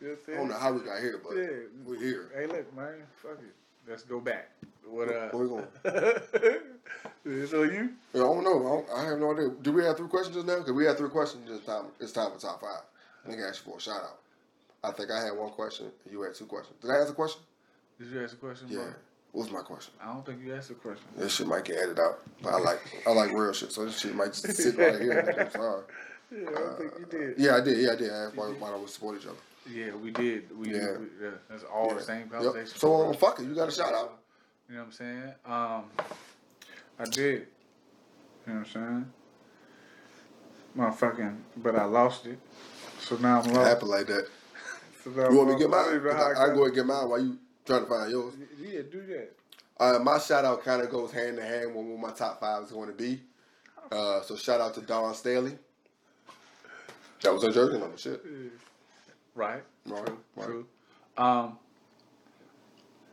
You know what I'm I saying? don't know how we got here, but Yeah. we're here. Hey, look, man, fuck it. Let's go back. What uh? Where we going? so you? I don't know. I, don't, I have no idea. Do we have three questions just now? Because we had three questions this time. It's time for top five. I think I asked you for a shout out. I think I had one question. and You had two questions. Did I ask a question? Did you ask a question? Yeah. bro? What was my question? I don't think you asked a question. This shit might get edited out, but I like I like real shit, so this shit might just sit right here. I'm sorry. Yeah, I don't think you did. Yeah, I did. Yeah, I did. I asked why, why don't we support each other. Yeah, we did. We, Yeah. we yeah, that's all Yeah. the same Yep. conversation. So um, fuck it. You got a shout out? You know what I'm saying? Um, I did. You know what I'm saying? Motherfucking, but I lost it. So now I'm It lost. happened like that. So You want me to get. I mine? don't even know how I, I go and get mine while you trying to find yours. Yeah, do that. Uh, my shout out kind of goes hand in hand with what my top five is going to be. Uh, so shout out to Dawn Staley. That was a jersey number. Shit. Right. Right, True. right. True. Um,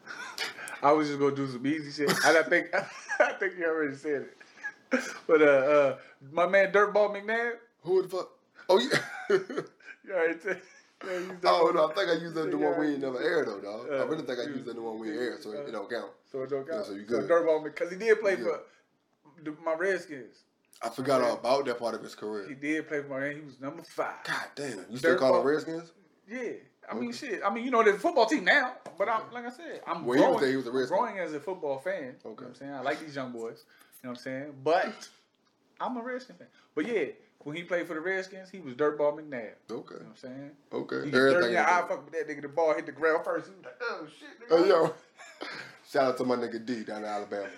I was just gonna do some easy shit. And I think I think you already said it. But uh, uh my man Dirtball McNabb, Who the fuck? Oh yeah. you already said. Yeah, oh no, I think I used that the one we ain't never aired though, dog. I Uh, really think I used that the one we ain't aired, so it, it don't count. So it don't count. Yeah, so you So good. Dirtball because he did play for the, my Redskins. I forgot all about that part of his career. He did play for my. He was number five. God damn, you still call Dirtball. Redskins? Yeah, I mean Okay. shit. I mean you know there's a football team now, but I'm like I said, I'm Well, he was growing, there, he was a I'm Redskin. growing as a football fan. You know Okay. what I'm saying I like these young boys. You know what I'm saying, but I'm a Redskin fan. But yeah, when he played for the Redskins, he was Dirtball McNabb. Okay, You know what I'm saying? okay. He was dirty. Everything. Yeah, I fuck with that nigga. The ball hit the ground first. He was like, oh shit, nigga. Hey yo, shout out to my nigga D down in Alabama.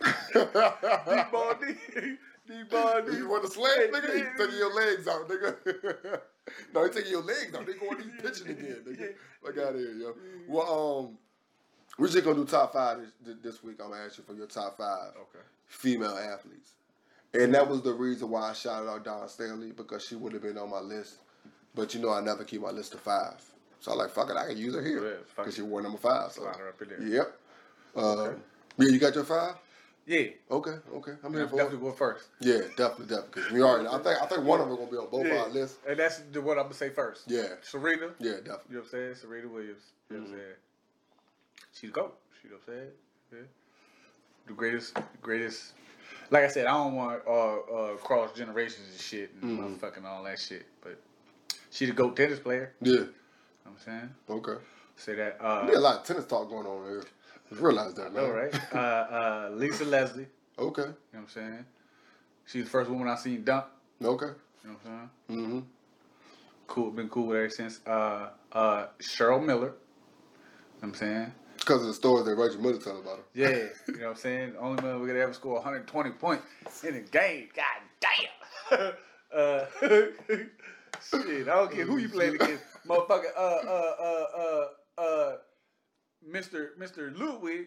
D ball D. D ball D. You want to slam, nigga? He taking your legs out, nigga. no, they taking your legs out. They going to be pitching again, nigga. Fuck out of here, yo. Well, um, we're just gonna do top five this, this week. I'm gonna ask you for your top five Okay. female athletes, and that was the reason why I shouted out Dawn Staley because she would have been on my list. But you know, I never keep my list of five, so I like fuck it. I can use her here because it. she wore number five. So Slide her up in there. yep. Um, Yeah, you got your five. Yeah. Okay, okay. I'm here for definitely go first. Yeah, definitely, definitely. Because we already, I think, I think one of them gonna be on both Yeah. our lists. And that's the, what I'm gonna say first. Yeah, Serena. yeah, definitely. You know what I'm saying? Serena Williams. You know Mm-hmm. what I'm saying? She's a GOAT. You know what I'm saying? Yeah. The greatest, the greatest. Like I said, I don't want uh, uh, cross generations and shit and Mm-hmm. motherfucking all that shit. But she the GOAT tennis player. Yeah, You know what I'm saying? okay. Say that. Uh, We got a lot of tennis talk going on here. Just realize that, man. all right. Uh, uh, Lisa Leslie. Okay, You know what I'm saying? She's the first woman I seen dunk. okay. You know what I'm saying? Mm-hmm. Cool. Been cool with her since. Uh, uh, Cheryl Miller. You know what I'm saying? Because of the stories that Reggie Miller tell about her. Yeah, you know what I'm saying? Only man we could ever score 120 points in a game. God damn. uh, shit, I don't care who you playing against. Motherfucker, uh, uh, uh, uh, uh, Mr. Mr. Ludwig,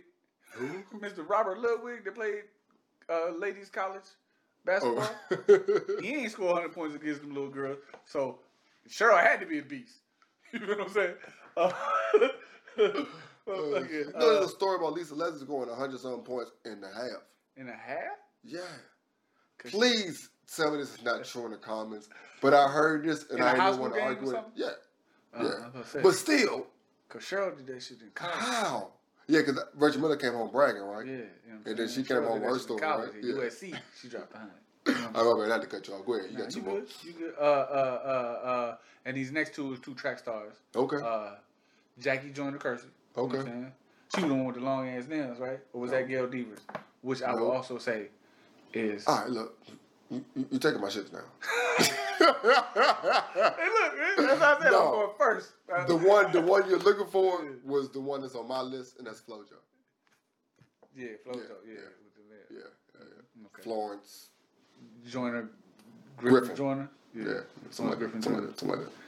Mr. Robert Ludwig that played uh, ladies college basketball. Oh. He ain't score 100 points against them little girls. So Cheryl had to be a beast. You know what I'm saying? Uh, motherfucker, you know, uh, there's a story about Lisa Leslie scoring 100 something points in a half. in a half? Yeah. Please tell me this is not true in the comments. But I heard this and I didn't want to argue with it. Yeah. Uh, Yeah. I was gonna say. But still, Cause Cheryl did that shit in college. how? Yeah, because Reggie Miller came home bragging, right? Yeah, you know And then she came home her story, college right? Yeah. USC, she dropped behind. I'm I'm not to cut you off. Go ahead. You Nah, got two you more. good? You good? Uh, uh, uh, uh, and these next two is two track stars. Okay. Uh, Jackie Joyner Kersee. You know Okay. She was the one with the long ass nails, right? Or was No. that Gail Devers? Which I No. will also say is. All right, look. You, you, you taking my shit now. Hey, look, that's how I said No. I'm going first. The one, the one you're looking for was the one that's on my list, and that's FloJo. Yeah, Flojo. Yeah, Yeah, yeah. with the nails. Yeah, yeah, yeah. Okay. Florence. Joyner, Griffin, Griffin. Joyner. Yeah, Florence somebody, Griffin somebody, Joyner.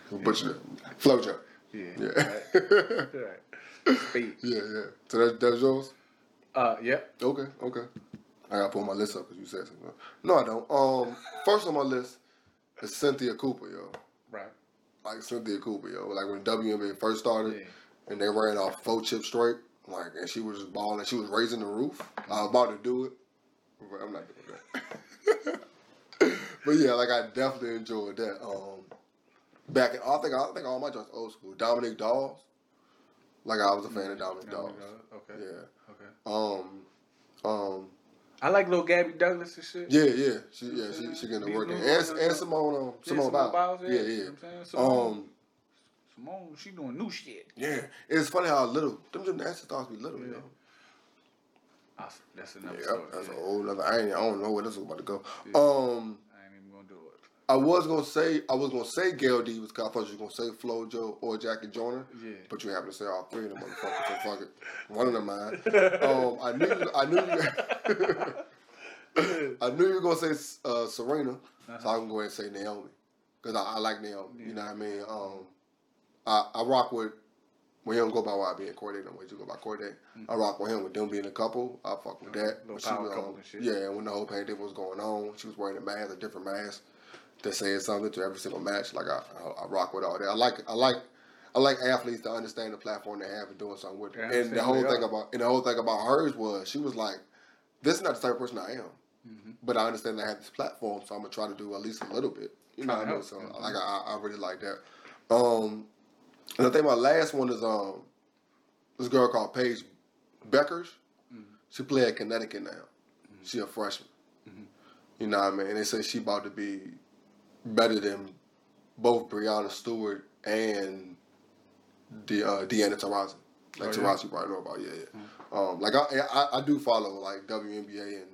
somebody, butchered it. FloJo. Yeah. Yeah. Right. right. Speed. yeah, yeah. So that, that's yours. Uh, yep. Okay, okay. I gotta pull my list up because you said something. No, I don't. Um, first on my list is Cynthia Cooper, yo. Right. Like Cynthia Cooper, yo. Like when WNBA first started, Yeah. and they ran off four chips straight, like, and she was just balling. She was raising the roof. I was about to do it, but I'm not doing that. but yeah, like I definitely enjoyed that. Um, back in, I think I think all my joints old school. Dominique Dawes, like I was a fan of Dominique Dawes. Okay. Yeah. Okay. Um, um, I like little Gabby Douglas and shit. yeah, yeah, she, yeah, she, she getting to work in, and, and Simone, um, Yeah, Simone Biles, Biles, yeah, You know yeah. what I'm saying? Simone, Um, Simone, she doing new shit. yeah, it's funny how little them gymnastics thoughts be little, you Yeah. know. Ah, That's another Yeah, story. that's a whole other. I ain't. I don't know where this is about to go. Yeah. Um, I ain't even gonna do it. I was gonna say I was gonna say Gail Devers. I thought you was gonna say Flojo or Jackie Joyner, Yeah. but you happen to say all three of them motherfuckers. so fuck it. One of them mine. Um, I knew. You, I knew. You, I knew you were gonna say uh, Serena, so I can go ahead and say Naomi because I, I like Naomi. You know what I mean? Um, I, I rock with. When you don't go by YBN Cordae, no way you go by Cordae. I rock with him with them being a couple. I fuck with that. Little But power was, um, and shit. Yeah, when the whole pandemic was going on, she was wearing a mask, a different mask, that saying something to every single match. Like I, I, I rock with all that. I like, I like, I like athletes to understand the platform they have and doing something with it. And the whole thing about, and the whole thing about hers was she was like, "This is not the type of person I am." Mm-hmm. But I understand I have this platform, so I'm gonna try to do at least a little bit. You know what I mean? help. So Mhm. like I, I really like that. Um, and I think my last one is um this girl called Paige Bueckers. Mm-hmm. She play at Connecticut now. She a freshman. Mm-hmm. You know what I mean? And they say she about to be better than both Breanna Stewart and the uh, Diana Taurasi. Like Oh? Taurasi, you probably know about. Yeah, yeah. Um, like I, I, I do follow like WNBA and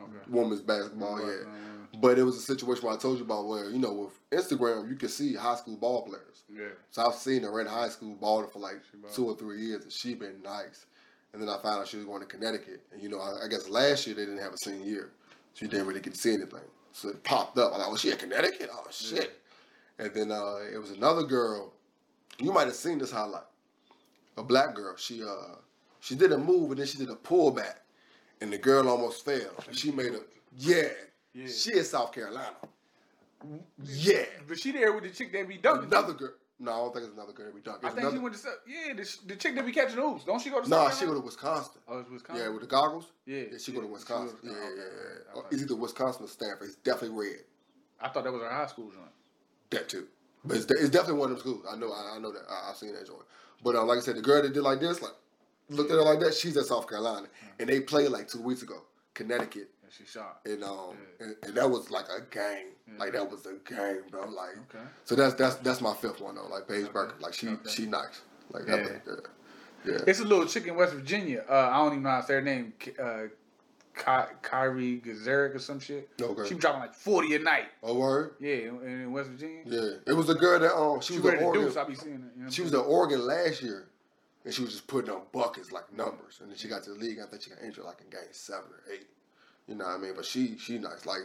Okay. women's basketball. Right, Yeah. uh, But it was a situation where I told you about where you know with Instagram you can see high school ball players. Yeah. So I've seen her in high school balling for like two or three years, and she been nice. And then I found out she was going to Connecticut, and you know I, I guess last year they didn't have a senior year, so you didn't really get to see anything. So it popped up. I was like, "Oh, she at Connecticut? Oh shit!" And then uh, it was another girl. You might have seen this highlight. A black girl. She uh she did a move and then she did a pullback, and the girl almost fell. And she made a yeah. Yeah. She is South Carolina. Yeah. But she there with the chick that be dunking. Another girl. No, I don't think it's another girl that we dunk. I It's think she went to yeah the, the chick that be catching the hoops. Don't she go to? Nah, she go to Wisconsin. Oh, it's Wisconsin. Yeah, with the goggles. Yeah, Yeah, she go to yeah, Wisconsin. Yeah, yeah, okay, yeah. yeah. It's either Wisconsin or Stanford. It's definitely red. I thought that was her high school joint. That too. But it's, it's definitely one of them schools. I know. I, I know that. I, I've seen that joint. But uh, like I said, the girl that did like this, like looked at her like that. She's at South Carolina, and they played like two weeks ago, Connecticut, she shot. and um, Yeah. and, and that was like a game. Like that was a game, bro. Like Okay. so that's that's that's my fifth one though. Like Paige Okay. Burke, like she Okay. she nice. Like Yeah. that. Yeah. yeah. It's a little chick in West Virginia. Uh, I don't even know how to say her name. Uh, Ky- Kyrie Gazeric or some shit. Okay. She was dropping like forty a night. Oh word. Yeah, in, in West Virginia. Yeah. It was a girl that um she She was an Oregon. deuce. I be seeing it. You know She was at Oregon last year, and she was just putting up buckets like numbers. And then she got to the league. I think she got injured like in game seven or eight. You know what I mean? But she she nice. Like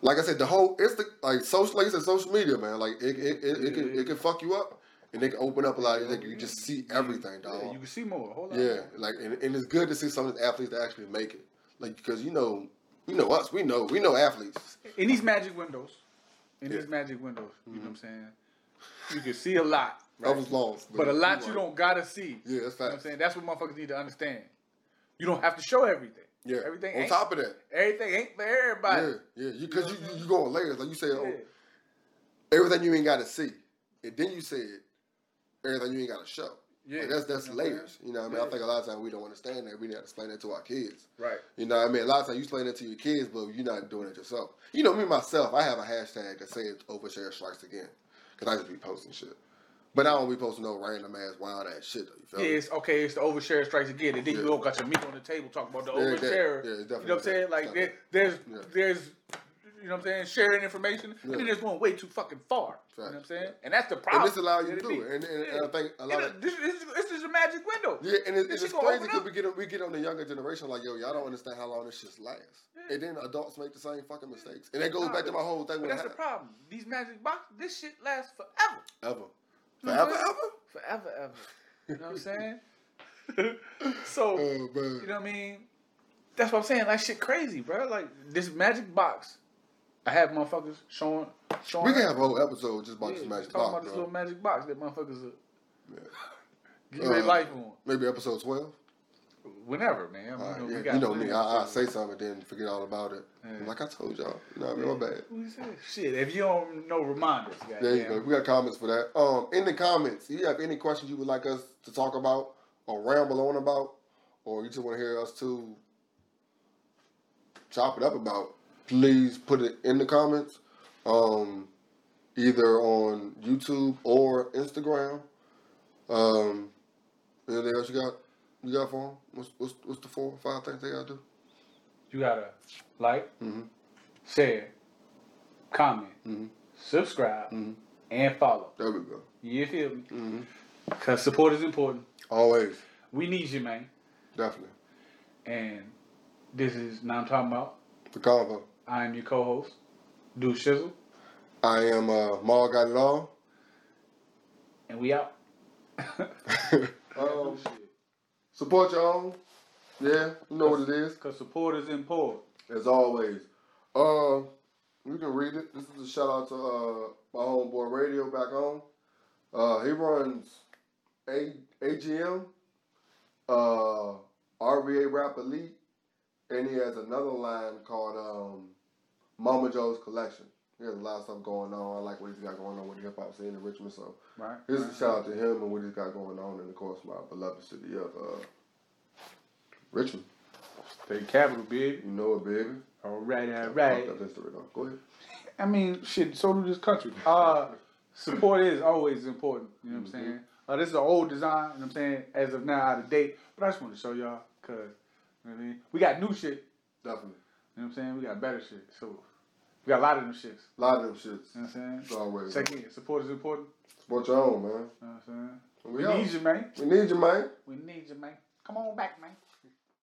like I said, the whole it's the like social like I said, social media, man. Like it it, it, it can it can fuck you up, and they can open up a lot. Like you just see everything, dog. Yeah, you can see more. Hold on. Yeah, like and, and it's good to see some of these athletes that actually make it. Like because you know you know us, we know we know athletes. In these magic windows, in Yeah. these magic windows, you know what I'm mm-hmm. saying? You can see a lot. I Right? was lost, But a lot right. you don't gotta see. Yeah, that's You know what I'm saying? That's what motherfuckers need to understand. You don't have to show everything. Yeah. Everything On top of that, everything ain't for everybody. yeah, yeah, you because you, you you go on layers like you said. Oh, everything you ain't got to see, and then you said everything you ain't got to show. Yeah. Like that's that's You know what I'm layers. You know what I mean? Yeah. I think a lot of times we don't understand that. We need to explain that to our kids. Right. You know what I mean? A lot of times you explain that to your kids, but you're not doing it yourself. You know me myself. I have a hashtag that says overshare strikes again because I just be posting shit. But I don't be posting no random ass wild ass shit. Though, you feel Yeah, me? it's okay. It's the overshare strikes again, and then Yeah. you all got your meat on the table talking about the Yeah, overshare. yeah, it's you know what I'm saying? Like there, there's Yeah. there's you know what I'm saying, sharing information, Yeah. and then it's going way too fucking far. You know what I'm saying? And that's the problem. And this allows you to do it. And, and, and I think a lot of this, this, this is a magic window. Yeah, and it, it's crazy because we get we get on the younger generation like, yo, y'all don't understand how long this shit lasts. And then adults make the same fucking mistakes, and that goes back to my whole thing But with that's the problem. These magic boxes, this shit lasts forever. ever, You know what forever, I'm ever. Forever, ever. You know what I'm saying? so, Oh man, you know what I mean? That's what I'm saying. Like shit crazy, bro. Like this magic box. I have motherfuckers showing showing. We can have a whole episode just about yeah, this magic talking box, about this little magic box that motherfuckers are Yeah. give their Uh, life on. Maybe episode twelve. Whenever, man. I mean, All right, you know, yeah. You know me, I, I say something then forget all about it. Yeah. Like I told y'all, you know what I mean? My bad. What you say? Shit, if you don't know, reminders. us. There you go. We got comments for that. Um, in the comments, if you have any questions you would like us to talk about or ramble on about, or you just want to hear us to chop it up about, please put it in the comments. Um, either on YouTube or Instagram. Um, anything else you got? You got for them? What's, what's what's the four or five things they gotta do? You gotta like, Mhm. share, comment, Mhm. subscribe, Mhm. and follow. There we go. You feel me? hmm Cause support is important. Always, We need you, man. definitely. And this is now I'm talking about. The convo. I am your co-host, Do Shizzle, I am uh, Maul got it all. and we out. support your own. Yeah, you know what it is. Cause support is important. As always. Uh, you can read it. This is a shout out to uh, my homeboy Radio back home. Uh, he runs A AGM, uh, RVA Rap Elite, and he has another line called um, Mama Joe's Collection. He has a lot of stuff going on. I like what he's got going on with the hip hop scene in Richmond. So Right. Here's a shout out to him and what he's got going on, and of course my beloved city of uh, Richmond. State capital, baby. You know it, baby. All right, all right. that history though. Go ahead. I mean, shit. So do this country. Uh, support is always important. You know what I'm saying? Uh, this is an old design. You know what I'm saying? As of now, out of date. But I just want to show y'all, cause you know what I mean, we got new shit. Definitely. You know what I'm saying? We got better shit. So we got a lot of them shits. A lot of them shits. You know what I'm saying? It's always. Check in. Support is important. Support your own, man. You know what I'm saying? We, We need you, man. We need you, man. We need you, man. Come on back, man.